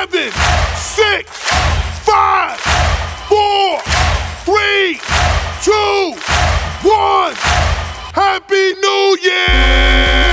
seven, six, five, four, three, two, one. Happy New Year!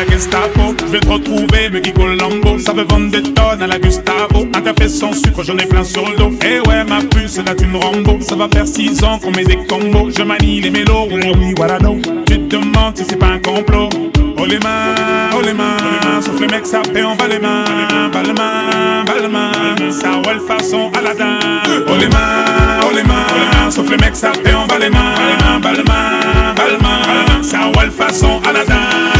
La Gestapo. Je vais te retrouver, me Lambo. Ça veut vendre des tonnes à la Gustavo. Un café sans sucre, j'en ai plein sur le dos. Eh ouais, ma puce, la thune Rambo. Ça va faire 6 ans qu'on met des combos. Je manie les mélos, oui, oui, voilà, no. Tu te demandes si c'est pas un complot. Oh les mains, oh les mains, sauf les mecs ça fait on va les mains, bas les mains, bas les mains, ça roule façon Aladdin. Oh les mains, oh les mains, sauf les mecs ça fait on va les mains, bas les mains, bas les mains, ça roule façon Aladdin.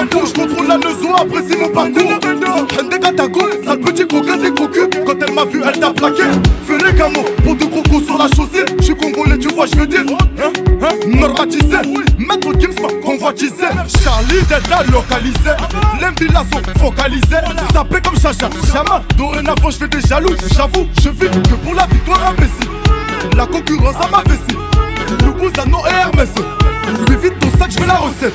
Je contrôle la maison, apprécie mon parcours. Hende Katako, sale petit coquin des cocus. Quand elle m'a vu, elle t'a plaqué. Fais les camos pour deux crocos sur la chaussée. Je suis congolais, tu vois, je veux dire. Hein, hein, normatisé, maître Gims convoitisé. Charlie Delta localisé. L'embila sont focalisés. Sapé comme Chacha, Chama. Dorénavant, je fais des jaloux. J'avoue, je vis que pour la victoire imbécile. La concurrence à ma vessie. Loubouzanon et Hermès. Lui vite ton sac, je veux la recette.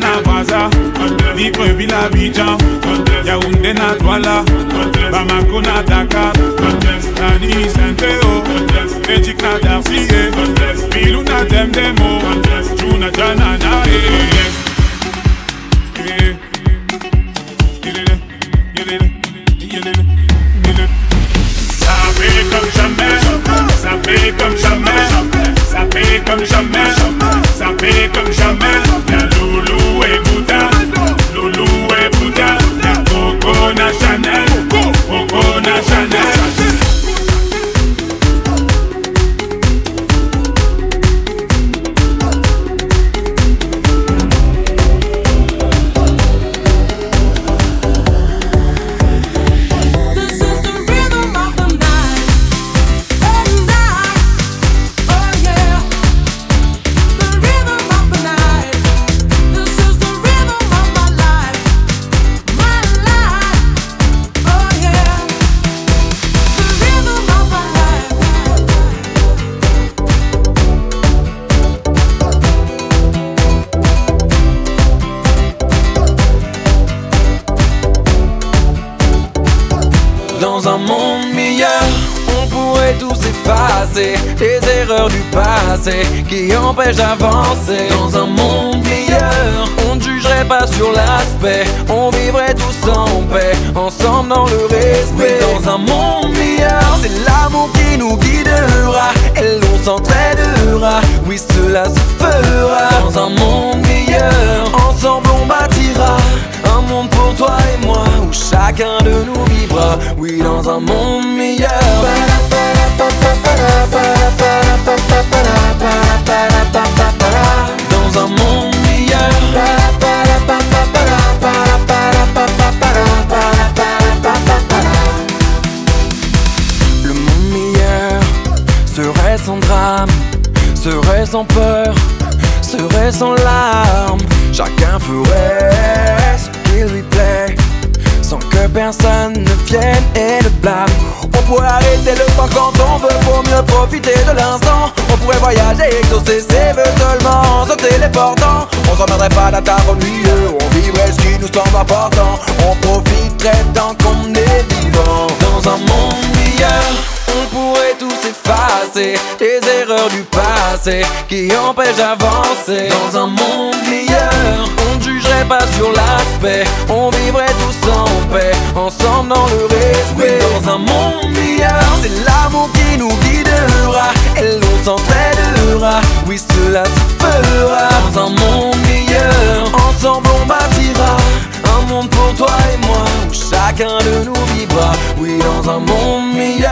na Brazza, Libreville Abidjan, Yaoundé na Douala, Bamako na Dakar, Tani Saint-Théo, Belgique na Darcy, Milou na Demdemo, Juna Jana na. Eh. Ça fait comme jamais, ça fait comme jamais, ça fait comme jamais, ça fait comme jamais. D'avancer. Dans un monde meilleur, on ne jugerait pas sur l'aspect, de l'instant. On pourrait voyager, exaucer ses vœux seulement, se téléportant. On s'emmènerait pas d'un tas ennuyeux, on vivrait ce qui nous semble important. On profiterait tant qu'on est vivant dans un monde meilleur. On pourrait tous effacer les erreurs du passé qui empêchent d'avancer dans un monde meilleur. On ne jugerait pas sur l'aspect, on vivrait tous en paix, ensemble dans le respect. Dans un monde s'entraidera. Oui, cela se fera dans un monde meilleur. Ensemble, on bâtira un monde pour toi et moi où chacun de nous vivra. Oui, dans un monde meilleur.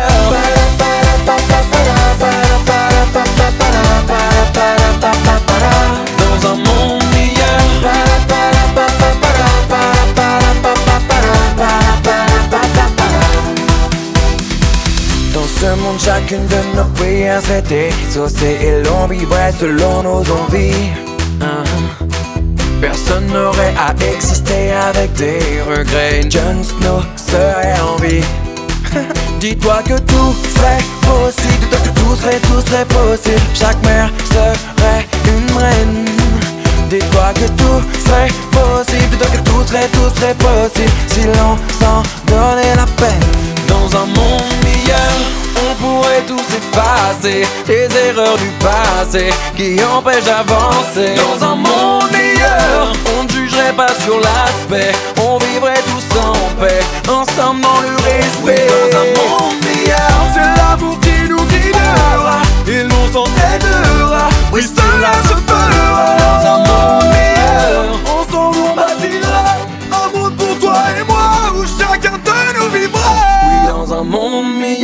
Chacune de nos prières serait exaucée et l'on vivrait selon nos envies. Hein. Personne n'aurait à exister avec des regrets. Jon Snow serait en vie. Dis-toi que tout serait possible, dis-toi que tout serait, tout serait possible. Chaque mère serait une reine. Dis-toi que tout serait possible, dis-toi que tout serait, tout serait possible. Si l'on s'en donnait la peine. Dans un monde meilleur, pourrait tous effacer les erreurs du passé qui empêchent d'avancer. Dans un monde meilleur, on ne jugerait pas sur l'aspect, on vivrait tous en paix, ensemble dans le respect. Dans un monde meilleur, c'est l'amour qui nous guidera et l'on s'entraidera. Oui, cela se fera. Dans un monde meilleur, ensemble on bâtira un monde pour toi et moi où chacun de nous vivra. Oui, dans un monde meilleur.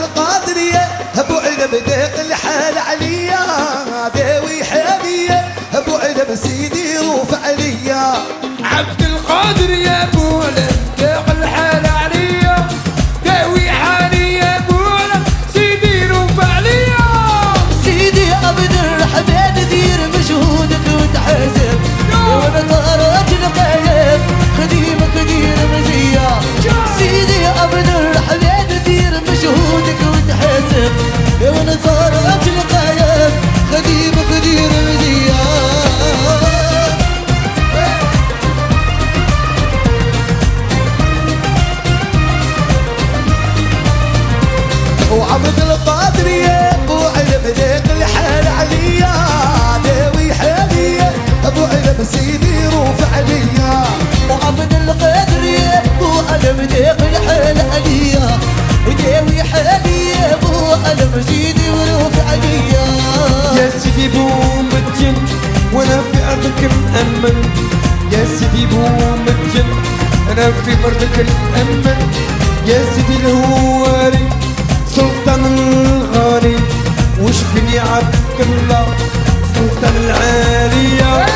القادرية أبو عقب ضيق الحال عليا. أنا ديق الحال عليا؟ وداوي حالي يا بو أنا مزيدي وروف عليا. يا سيدي بو متجن وأنا في أرضك مأمن يا سيدي بو متجن أنا في أرضك مأمن يا سيدي الهواري سلطان الغالي. وشفني عبد الله؟ سلطان العالية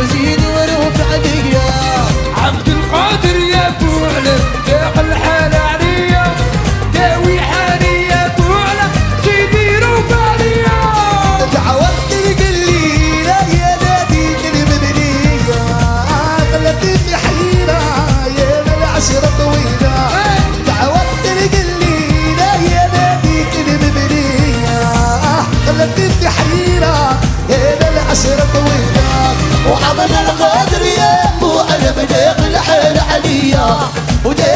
opposite 보자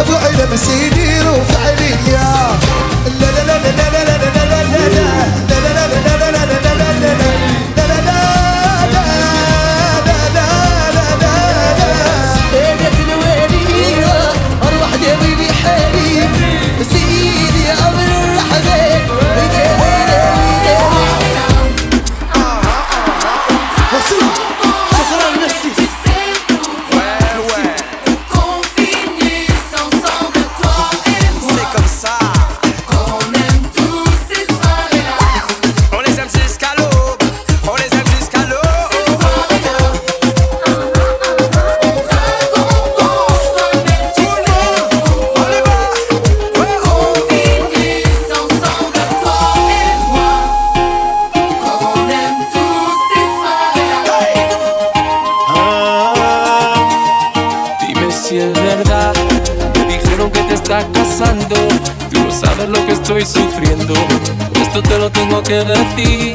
ابو علم سيدي رفع لي to the thief.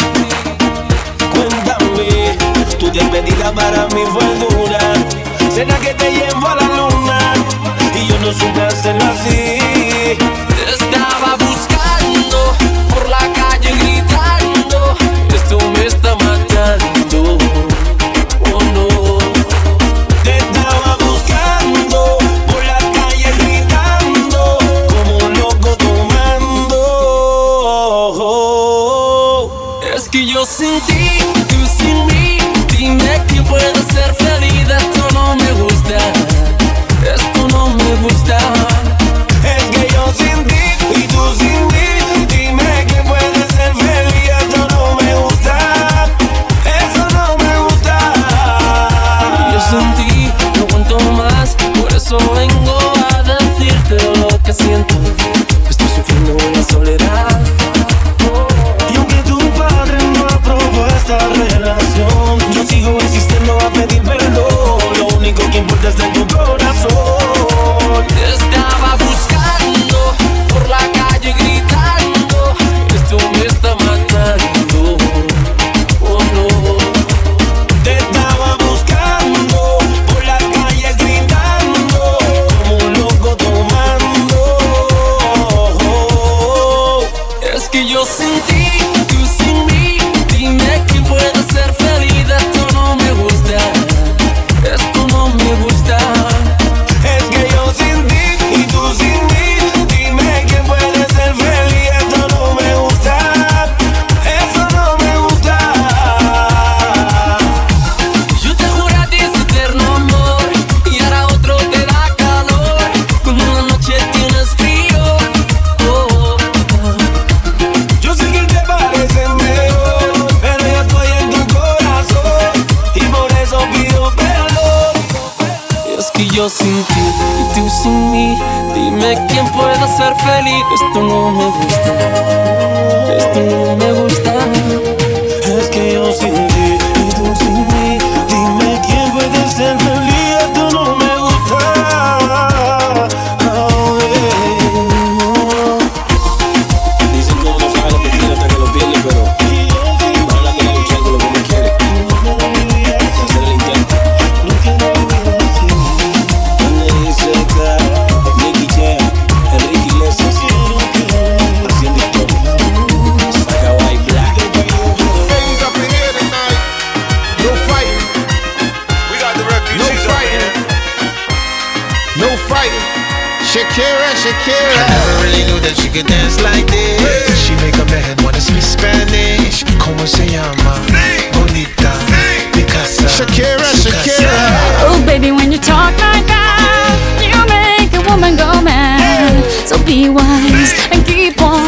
Wise and keep on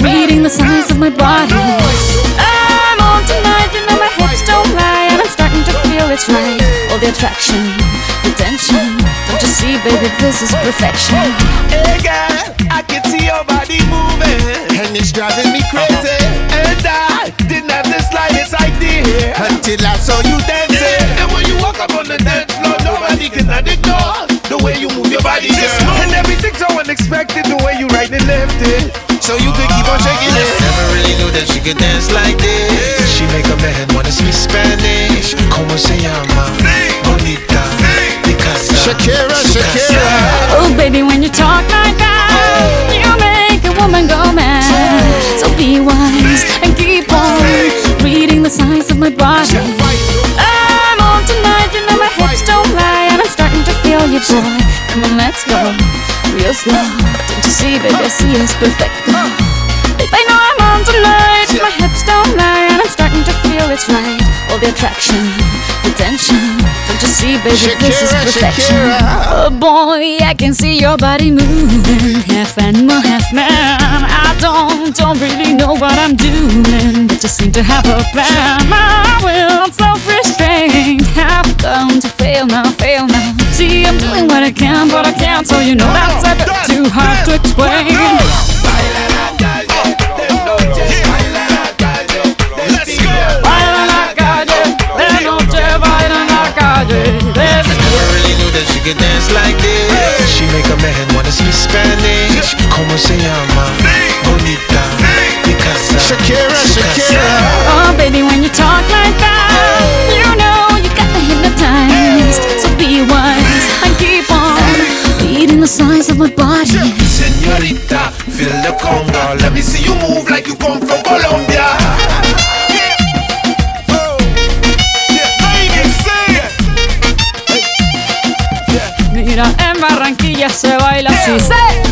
reading the signs of my body. I'm on tonight, you know my hips don't lie, and I'm starting to feel it's right. All the attraction, the tension. Don't you see, baby, this is perfection. Hey girl, I can see your body moving, and it's driving me crazy. And I didn't have the slightest idea until I saw you dancing. And when you walk up on the dance floor, nobody can ignore way you move your body, girl. And everything's so unexpected, the way you right and left it. So you could keep on shaking it. Never really knew that she could dance like this. She make a man wanna speak Spanish. ¿Cómo se llama? Bonita. Picasa. Shakira, Shakira. Oh, baby, when you talk like that, oh. you make a woman go mad. So be wise and keep on reading the signs of my body. I'm on tonight, you know my hips don't lie, and I'm starting feel you, boy. Come on, let's go, real slow. Don't you see, baby, I see it's perfect. Babe, I know I'm on tonight, my hips don't lie, and I'm starting to feel it's right. All the attraction, the tension. Don't you see, baby, this is Shakira, perfection. Shakira. Oh boy, I can see your body moving, half animal, half man. I don't, don't really know what I'm doing, but just seem to have a plan. My will, self-restraint, have come to fail now, fail now. See, I'm doing what I can, but I can't, so you know that's a bit too hard to explain. Baila en la calle, de noche baila en la calle. I never really knew that she could dance like this. She make a man wanna speak Spanish. ¿Cómo se llama? Bonita. Shakira, Shakira. Oh, baby, when you talk like the signs of my body. Señorita, feel the conga. Let me see you move like you come from Colombia. Oh. Mira, en Barranquilla se baila así.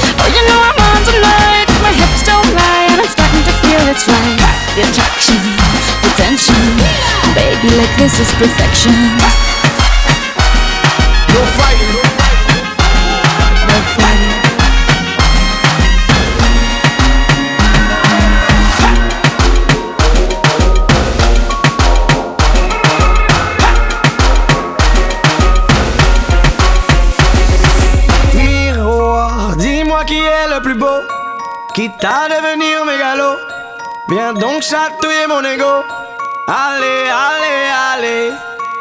Oh, you know I'm on tonight, my hips don't lie, and I'm starting to feel it's right. The attraction. Baby, like this is perfection. No fighting. Quitte à devenir mégalo. Viens donc chatouiller mon ego. Allez, allez, allez.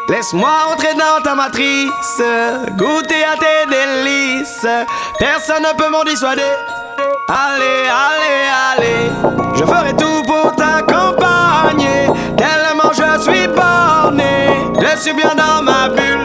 Laisse-moi entrer dans ta matrice, goûter à tes délices. Personne ne peut m'en dissuader. Allez, allez, allez. Je ferai tout pour t'accompagner. Tellement je suis borné. Je suis bien dans ma bulle.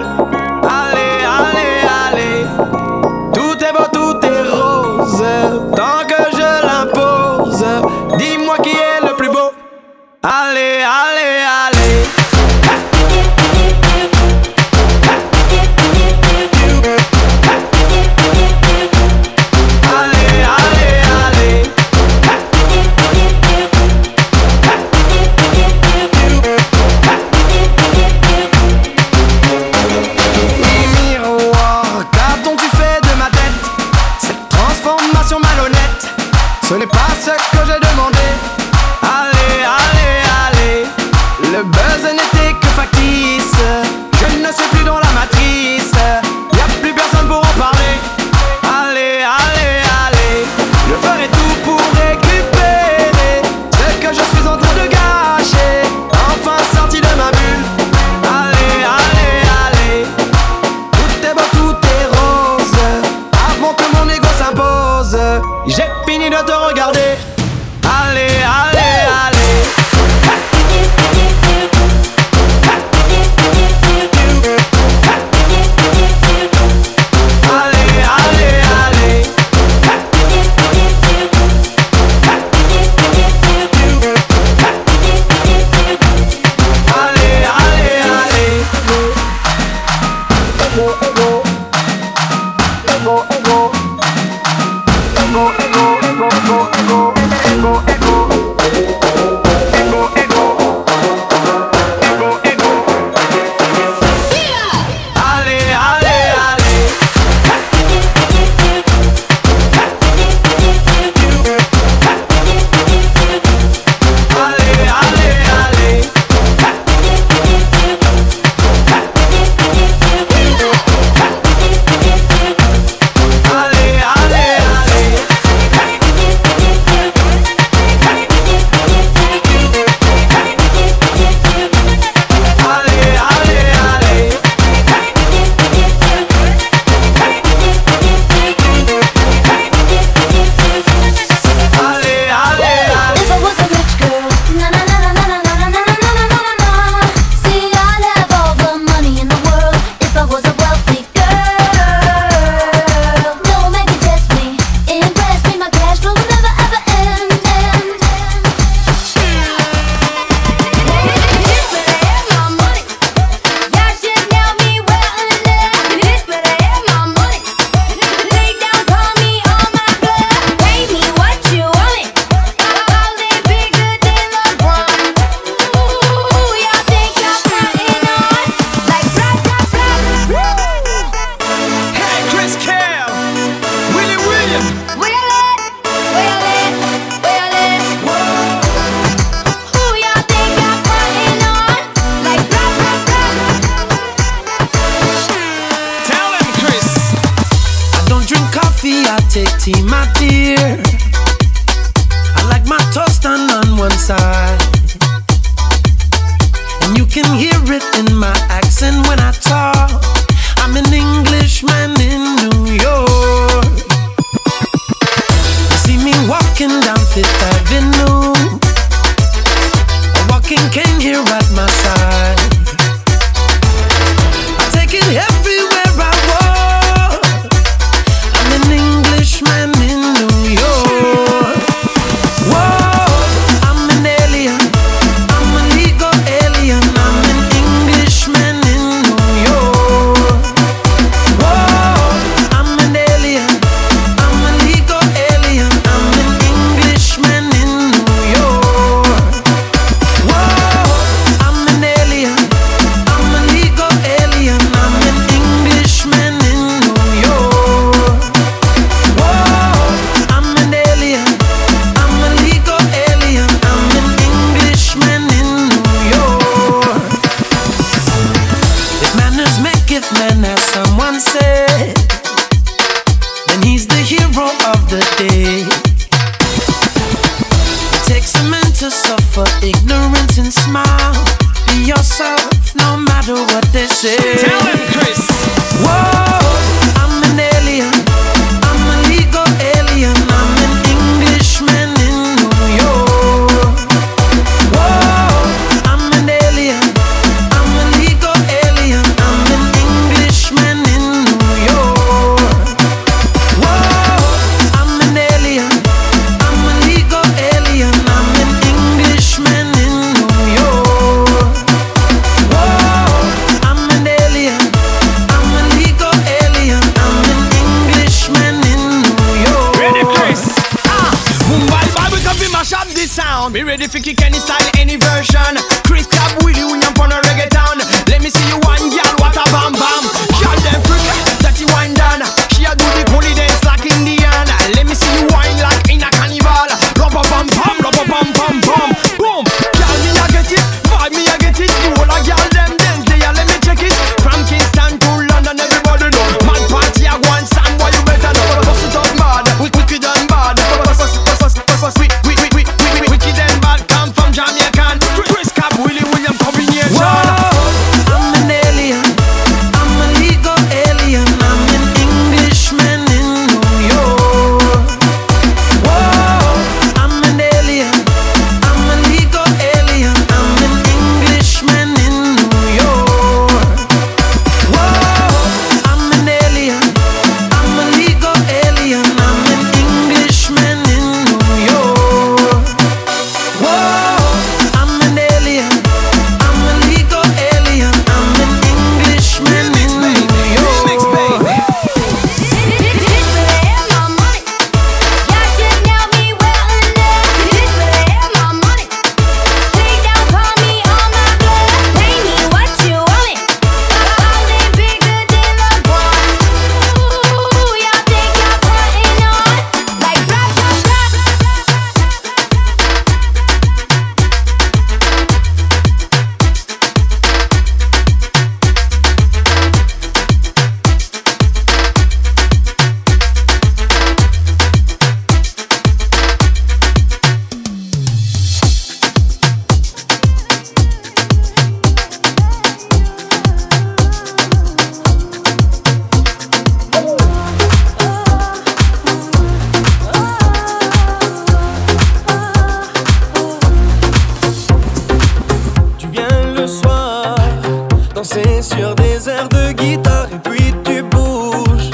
danser sur des airs de guitare et puis tu bouges.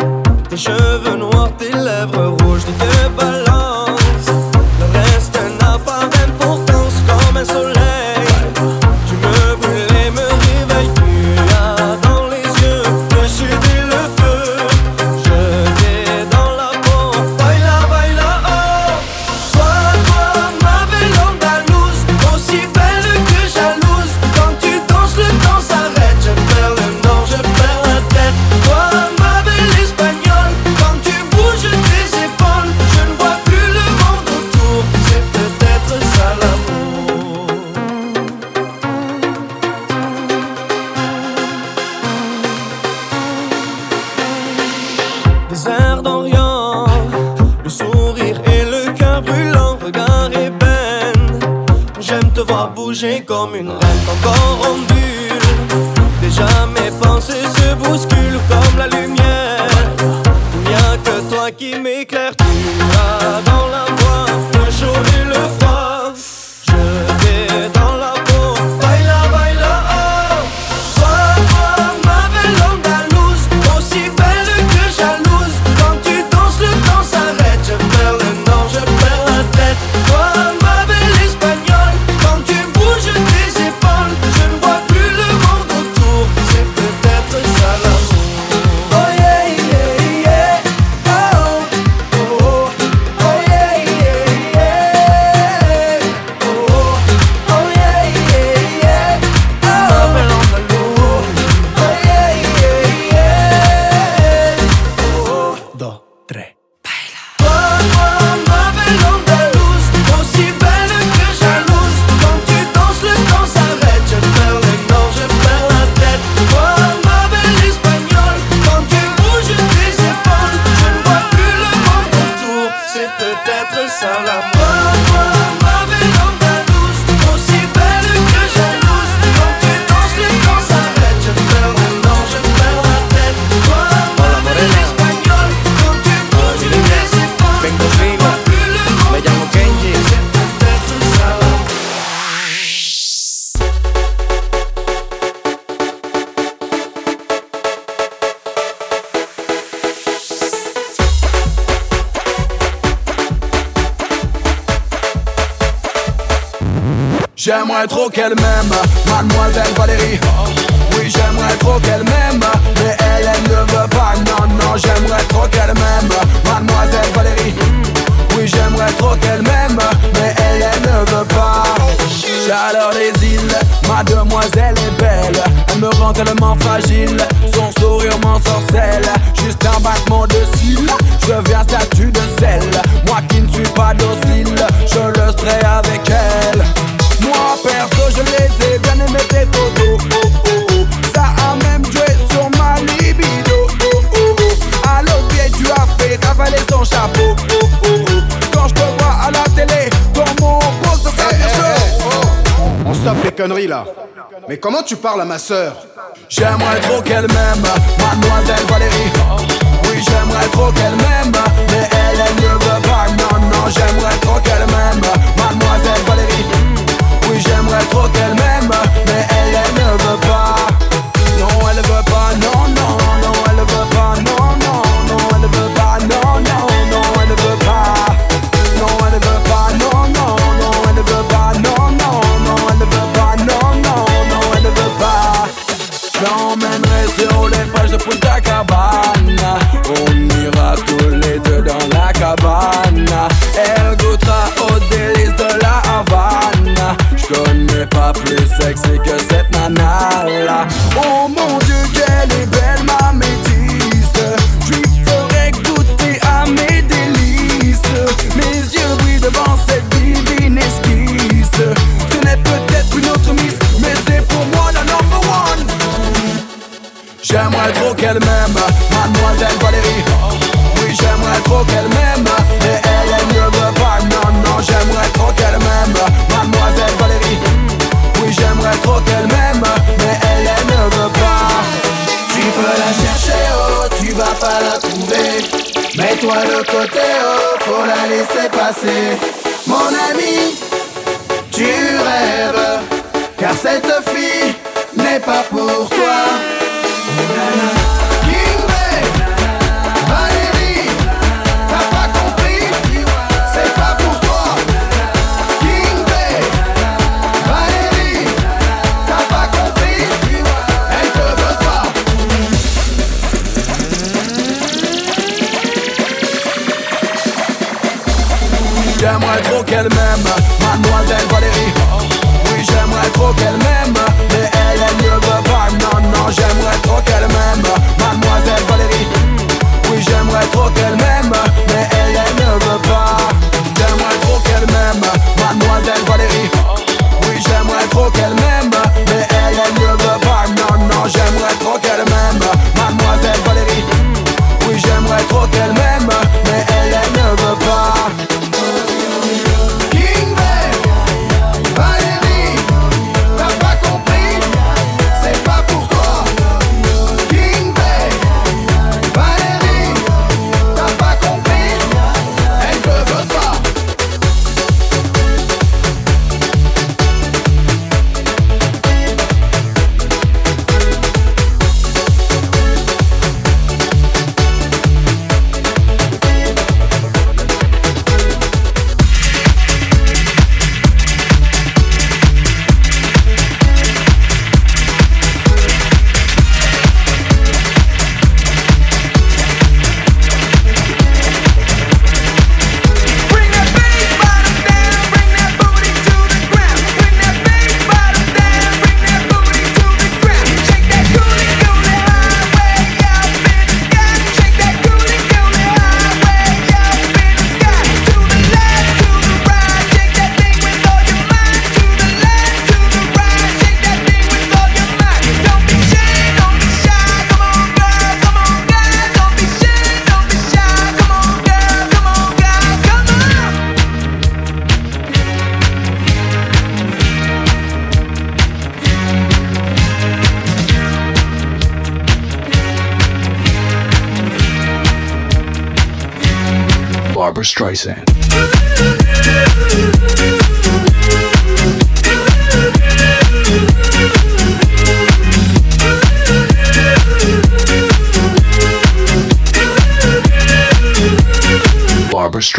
Tes cheveux noirs, tes lèvres rouges. paraît trop qu'elle m'aime. tu parles à ma sœur.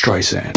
Streisand.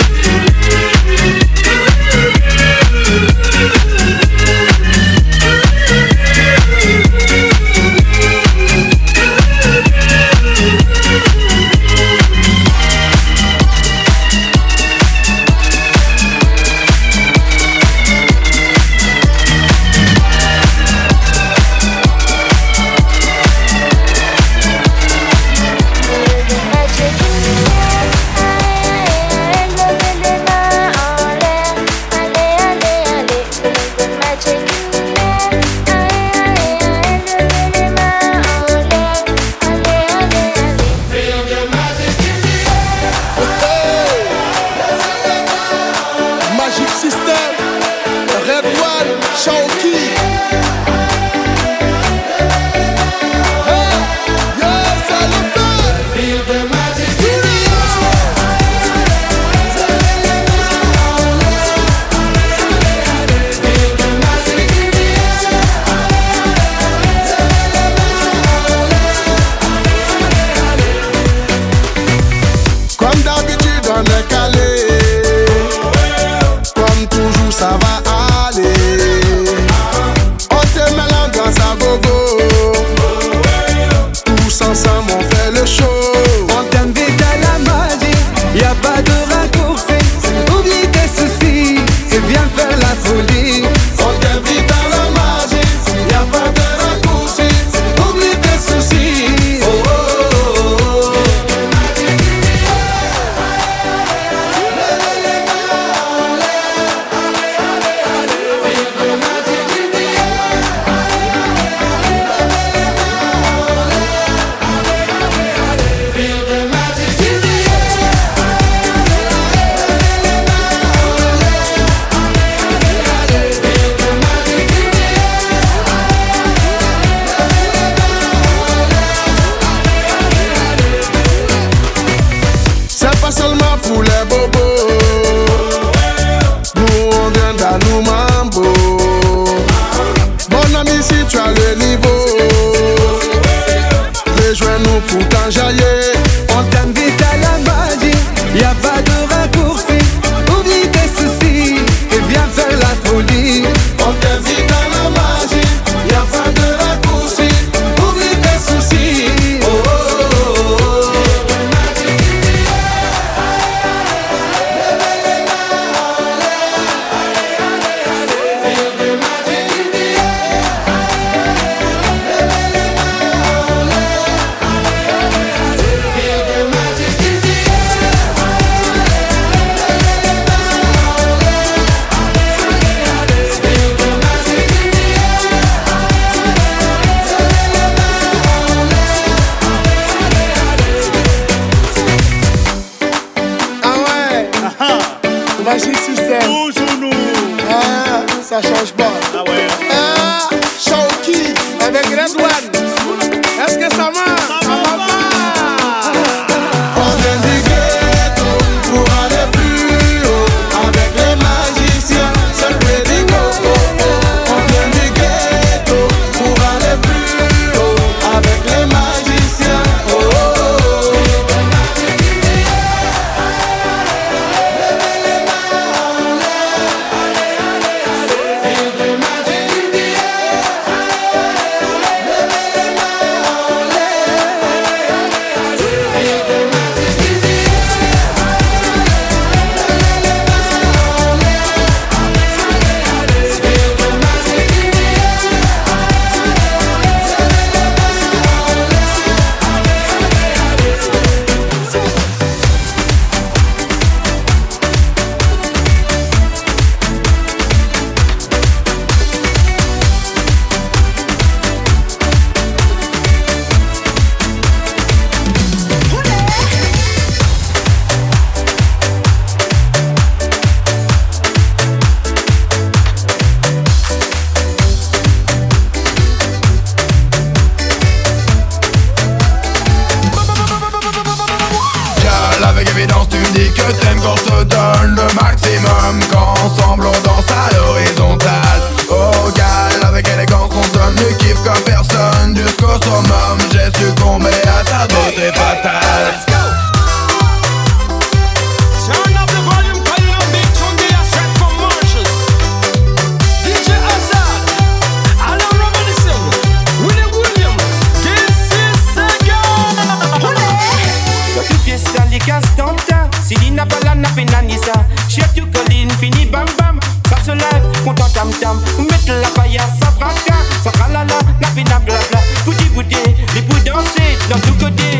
que t'aimes quand je te donne le maximum. Qu'ensemble on danse à l'horizontale. Au gal, avec élégance on donne du kiff comme personne. Jusqu'au summum, j'ai succombé à ta beauté fatale. Don't do good deeds.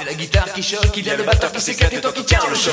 C'est la guitare qui choque, il y a le batteur qui s'éclate et toi qui tiens le choc.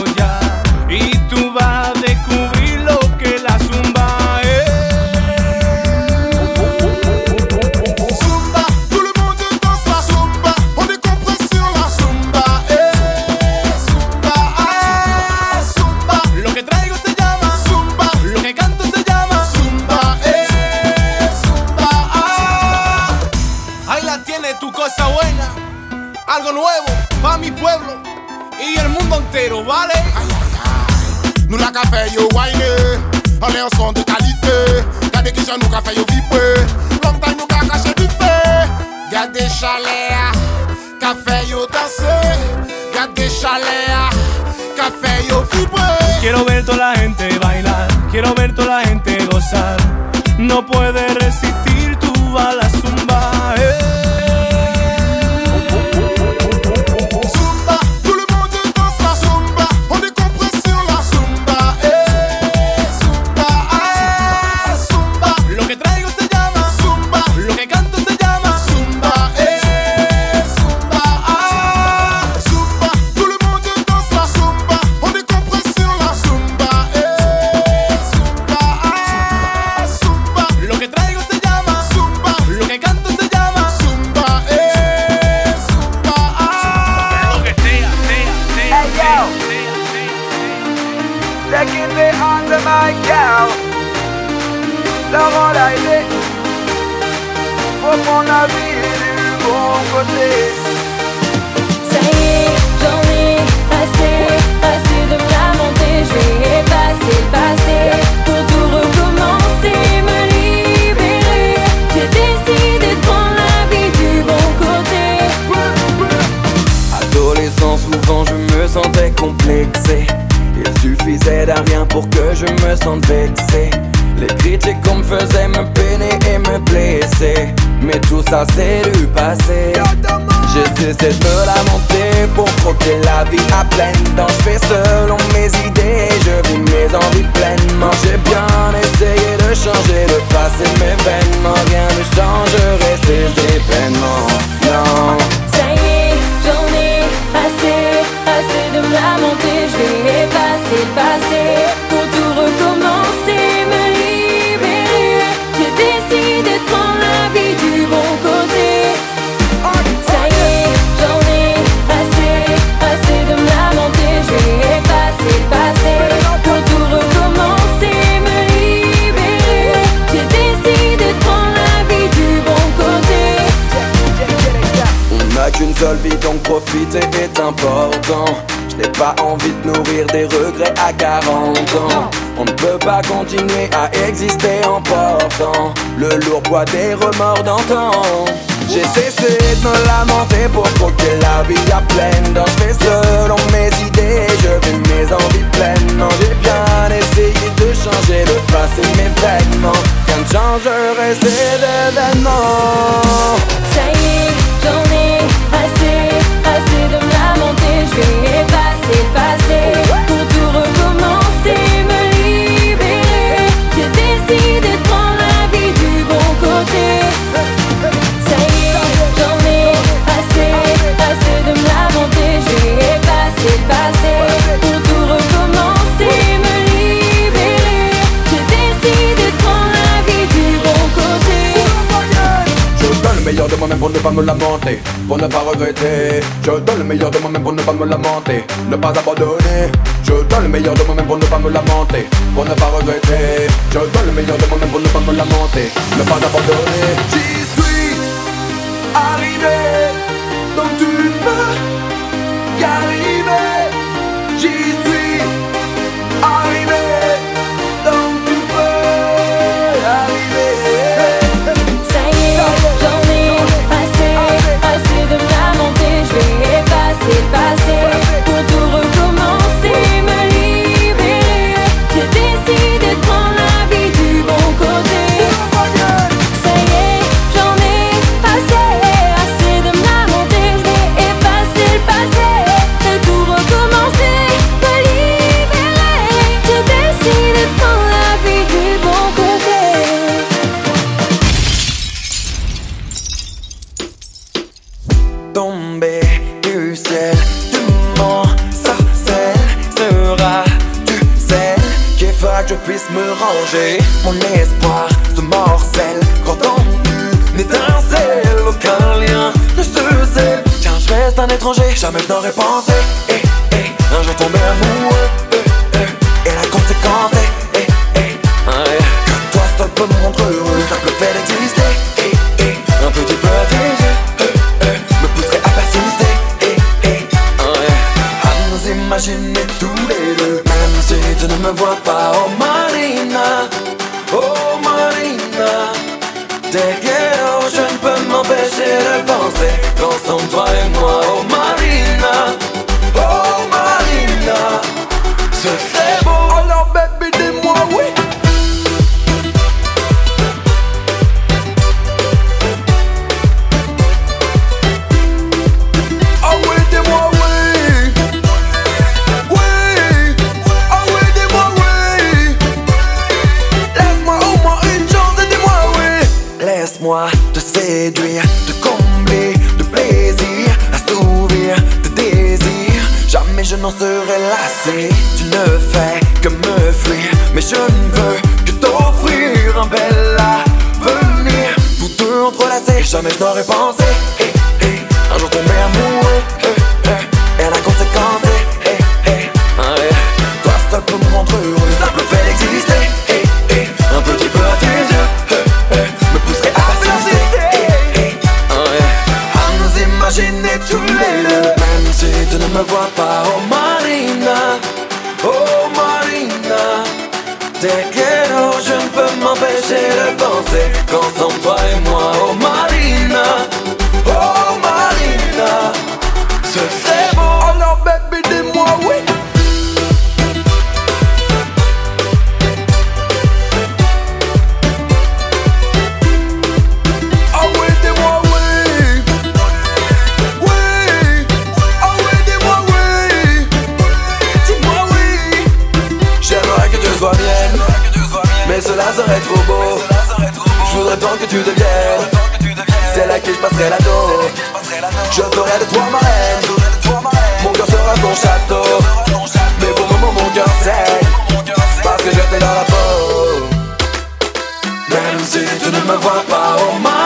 mè yon son de kalite Gade ki jan nou ka fè yo vibre Long time nou ka kache di fè Gade chale a Ka fè yo danse Gade chale a Ka fè Quiero ver toda la gente bailar. Quiero ver toda la gente gozar. No puede important Je n'ai pas envie de nourrir des regrets à 40 ans. On ne peut pas continuer à exister en portant Le lourd poids des remords d'antan. J'ai cessé de me lamenter pour croquer la vie à pleine dents. Je selon mes idées, je vis mes envies pleinement. J'ai bien essayé de changer le passé mais vainement Rien ne changerait ces événements. Ça y est, j'en ai assez, assez de Je vais effacer le passé pas me lamenter, pour ne pas regretter. Je donne le meilleur de moi-même pour ne pas me lamenter, ne pas abandonner. Je donne le meilleur de moi-même pour ne pas me lamenter, pour ne pas regretter. Je donne le meilleur de moi-même pour ne pas me lamenter, ne pas abandonner. J'y suis arrivé, donc tu peux y arriver. J'y suis puisse me ranger. Mon espoir se morcelle quand on n'étincelle aucun lien ne se scelle. Tiens, je reste un étranger, jamais je n'aurais pensé. Eh, eh, un jour tomber amoureux, eh, et la conséquence est eh, eh, que toi seul peux me rendre heureux. Ça peut faire d'exister, eh, eh, un petit peu eh, me pousserait à persister, eh, eh, à nous imaginer tous les deux. Même si tu ne me vois pas, oh Marina, Je ne peux m'empêcher de penser Qu'ensemble toi et moi serait trop beau. Je voudrais tant que tu deviennes. C'est là que je passerai la dos. Je ferai de toi ma reine. Mon cœur sera ton château. Mais pour le moment mon cœur saigne. Parce que je t'ai dans la peau. Même si tu ne me vois pas Oh Marina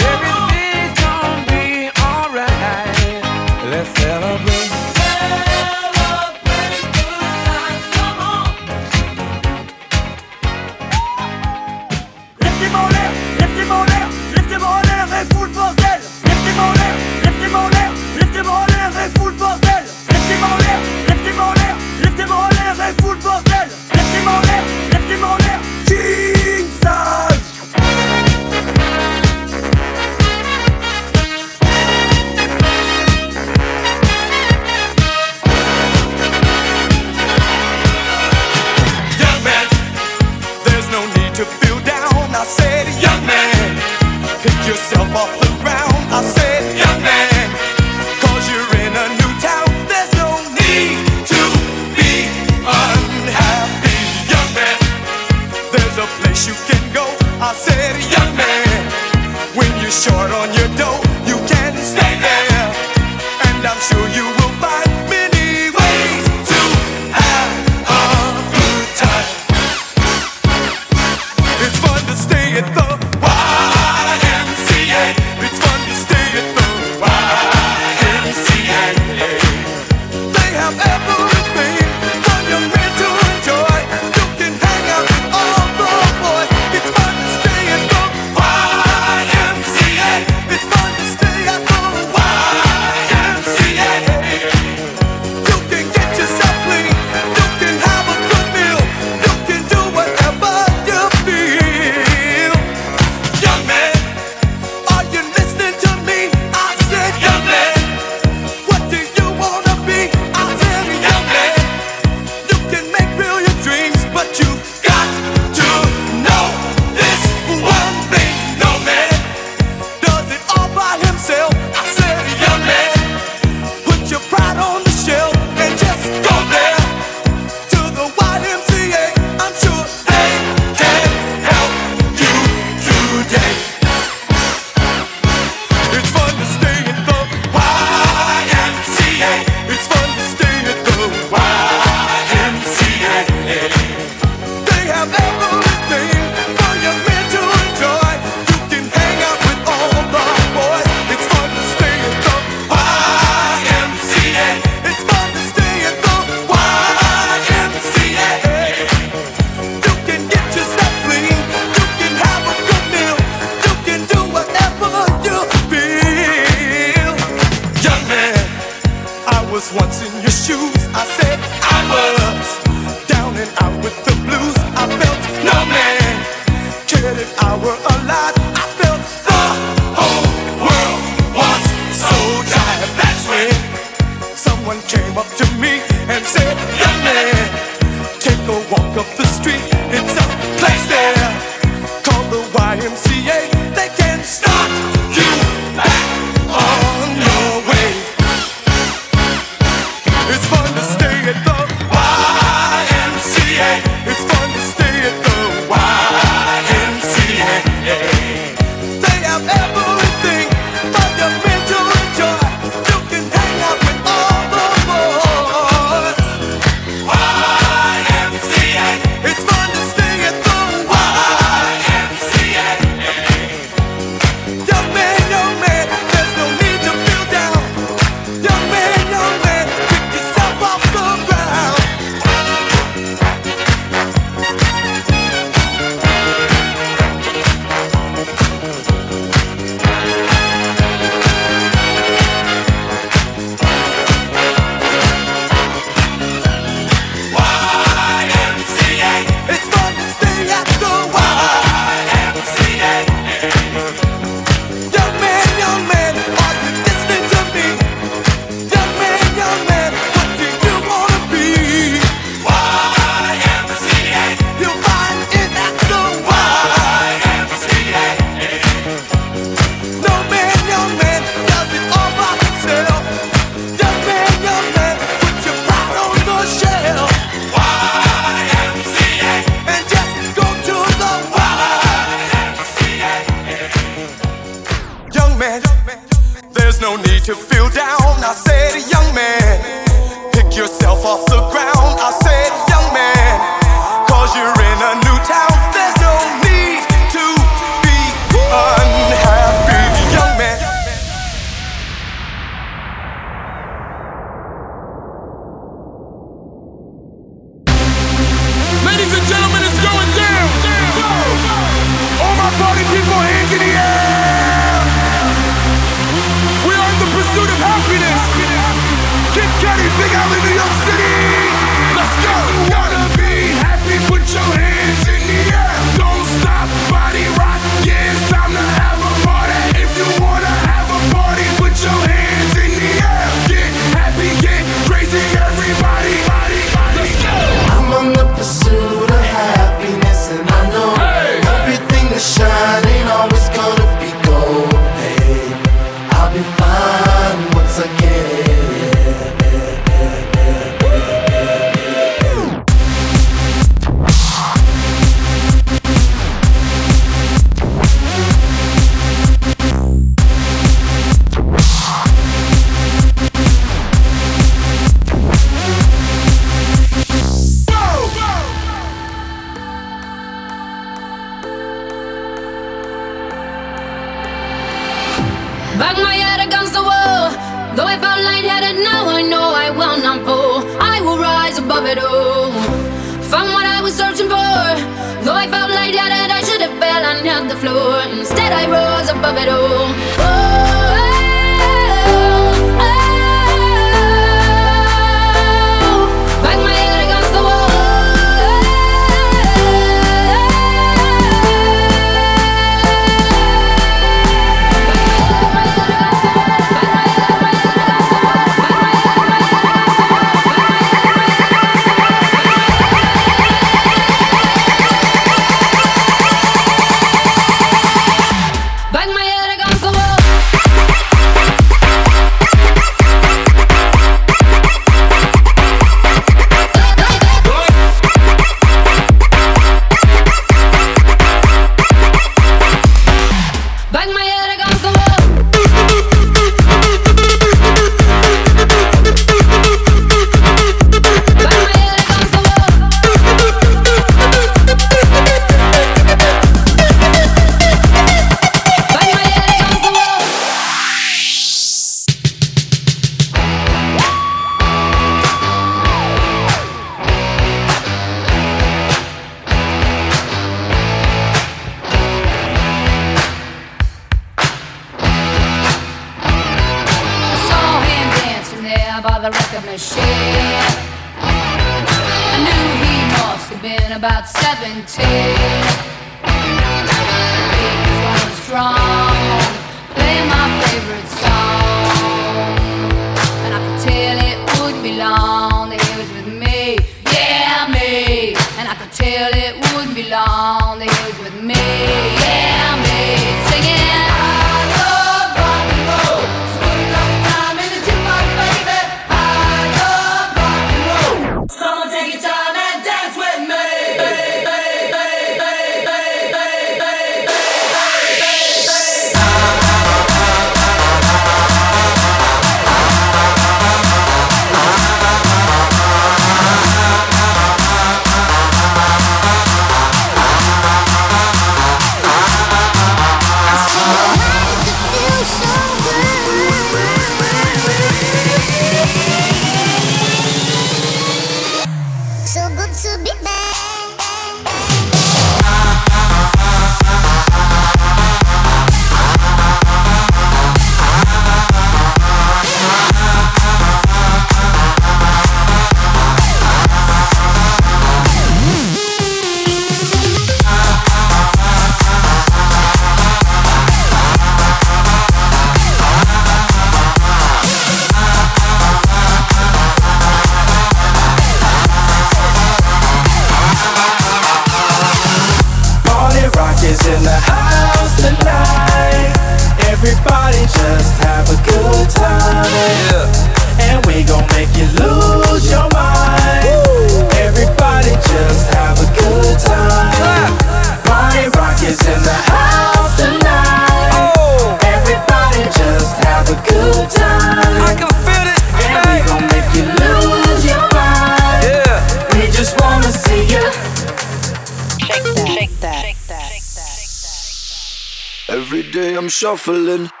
shuffling.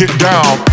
get down.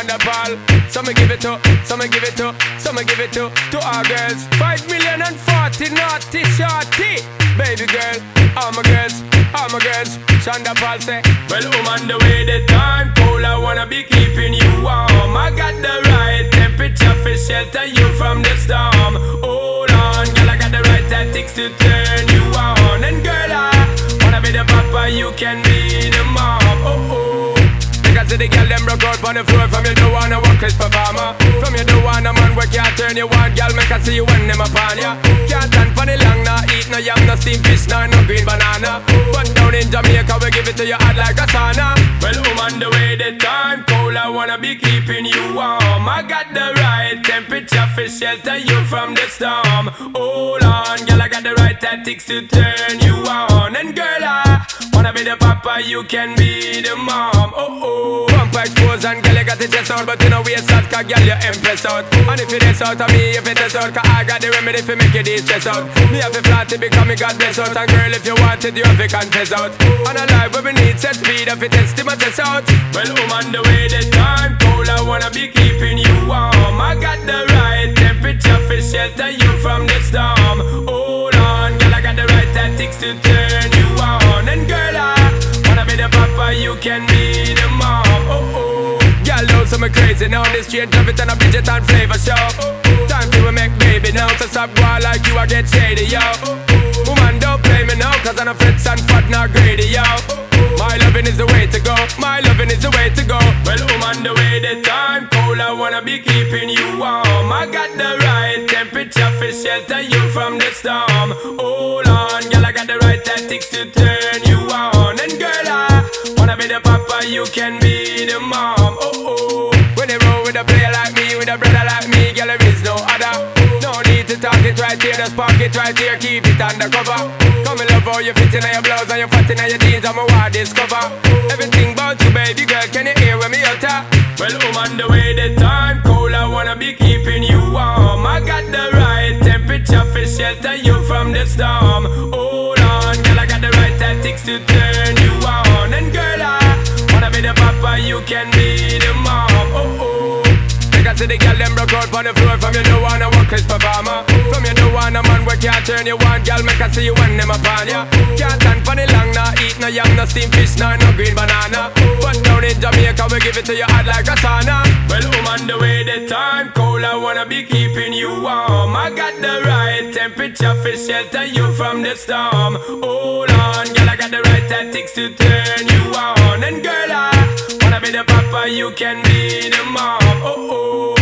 Shonda Paul, some me give it to, some me give it to, some me give it to, to our girls. Five million and forty naughty shorty. Baby girl, all my girls, all my girls. Shonda Paul say, Well, I'm the way, the time cold. I wanna be keeping you warm. I got the right temperature for shelter you from the storm. Hold on, girl, I got the right tactics to turn you on. And girl, I wanna be the papa, you can be the mom. Oh oh. Because the girl them broke out on the floor. From you don't wanna work as performer From you don't want a man where can't turn you on. Girl, make I see you when them upon ya. Can't stand for the long, nah Eat no yam, no steamed fish, nah, no green banana. But down in Jamaica, we give it to you hot like a sauna. Well, on the way, the time cold I wanna be keeping you warm. I got the right temperature for shelter you from the storm. Hold on, girl, I got the right tactics to turn you on. And girl, I wanna be the papa, you can be the mom. Oh, oh Pump expose and girl, you got the chest out But you know we a shot, cause girl, you impress out. And if you it is out of me, if it is out Cause I got the remedy for make you de-stress out. Me have to flat it because me got bless out. And girl, if you want it, you have to confess out. On a life where we need set speed If it test, my test out. Well, I'm on the way, the time cold I wanna be keeping you warm. I got the right temperature for shelter you from the storm. Hold on, girl, I got the right tactics to turn you on. And girl, I wanna be the papa, you can be the mom. Girl, know some crazy now. This straight love it and a Bridget and flavor show. Time to make baby now. So stop going like you, I get shady, yo. Woman, don't play me now, cause I'm a and fat, not greedy, yo. My loving is the way to go. My loving is the way to go. Well, on the way, the time cold. I wanna be keeping you warm. I got the right temperature for shelter you from the storm. Hold on, girl, I got the right tactics to turn you the papa, you can be the mom. Oh oh. When they roll with a player like me, with a brother like me, girl, there is no other. No need to talk it right here, just park it right here, keep it undercover. Come and love how you fit in your blouse and you fat in your jeans, I'm a wild discover. Everything about you, baby girl, can you hear when me utter? Well, I'm on the way, the time cold, I wanna be keeping you warm. I got the right temperature for shelter you from the storm. Hold on, girl, I got the right tactics to turn be the papa, you can be the mom. Oh oh. Make I see the girl them broke out on the floor From you don't wanna work as performer You don't want a man where can't turn you on. Girl, make I see you when them upon ya. Can't stand for the long, nah Eat no yam, no steamed fish, nah, no green banana. But down in Jamaica, we give it to you hot like a sauna. Well, I'm the way, the time cold I wanna be keeping you warm. I got the right temperature for shelter you from the storm. Hold on, girl, I got the right tactics to turn you on. And girl, I wanna be the papa, you can be the mom. Oh, oh